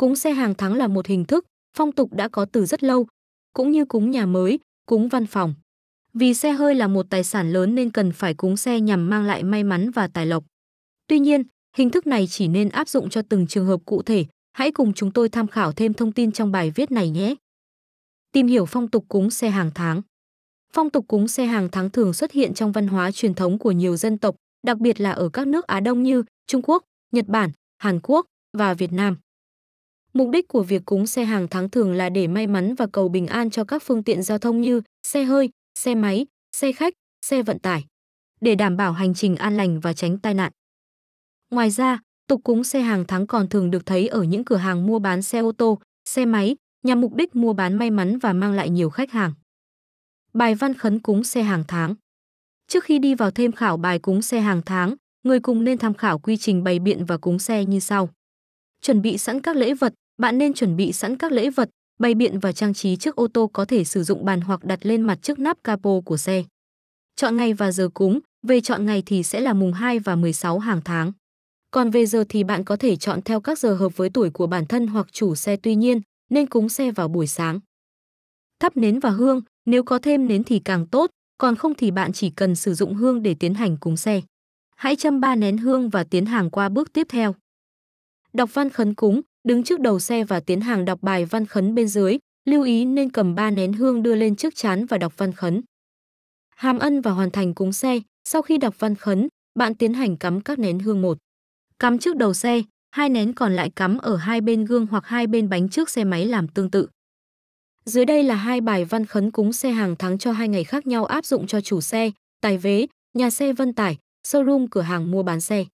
Cúng xe hàng tháng là một hình thức, phong tục đã có từ rất lâu, cũng như cúng nhà mới, cúng văn phòng. Vì xe hơi là một tài sản lớn nên cần phải cúng xe nhằm mang lại may mắn và tài lộc. Tuy nhiên, hình thức này chỉ nên áp dụng cho từng trường hợp cụ thể. Hãy cùng chúng tôi tham khảo thêm thông tin trong bài viết này nhé. Tìm hiểu phong tục cúng xe hàng tháng. Phong tục cúng xe hàng tháng thường xuất hiện trong văn hóa truyền thống của nhiều dân tộc, đặc biệt là ở các nước Á Đông như Trung Quốc, Nhật Bản, Hàn Quốc và Việt Nam. Mục đích của việc cúng xe hàng tháng thường là để may mắn và cầu bình an cho các phương tiện giao thông như xe hơi, xe máy, xe khách, xe vận tải, để đảm bảo hành trình an lành và tránh tai nạn. Ngoài ra, tục cúng xe hàng tháng còn thường được thấy ở những cửa hàng mua bán xe ô tô, xe máy, nhằm mục đích mua bán may mắn và mang lại nhiều khách hàng. Bài văn khấn cúng xe hàng tháng Trước khi đi vào thêm khảo bài cúng xe hàng tháng, người cùng nên tham khảo quy trình bày biện và cúng xe như sau. Chuẩn bị sẵn các lễ vật, bạn nên chuẩn bị sẵn các lễ vật, bày biện và trang trí trước ô tô có thể sử dụng bàn hoặc đặt lên mặt trước nắp capo của xe. Chọn ngày và giờ cúng, về chọn ngày thì sẽ là mùng 2 và 16 hàng tháng. Còn về giờ thì bạn có thể chọn theo các giờ hợp với tuổi của bản thân hoặc chủ xe tuy nhiên, nên cúng xe vào buổi sáng. Thắp nến và hương, nếu có thêm nến thì càng tốt, còn không thì bạn chỉ cần sử dụng hương để tiến hành cúng xe. Hãy châm ba nén hương và tiến hàng qua bước tiếp theo. Đọc văn khấn cúng, đứng trước đầu xe và tiến hàng đọc bài văn khấn bên dưới, lưu ý nên cầm ba nén hương đưa lên trước chán và đọc văn khấn. Hàm ân và hoàn thành cúng xe, sau khi đọc văn khấn, bạn tiến hành cắm các nén hương một. Cắm trước đầu xe, hai nén còn lại cắm ở hai bên gương hoặc hai bên bánh trước xe máy làm tương tự. Dưới đây là hai bài văn khấn cúng xe hàng tháng cho hai ngày khác nhau áp dụng cho chủ xe, tài vế, nhà xe vận tải, showroom cửa hàng mua bán xe.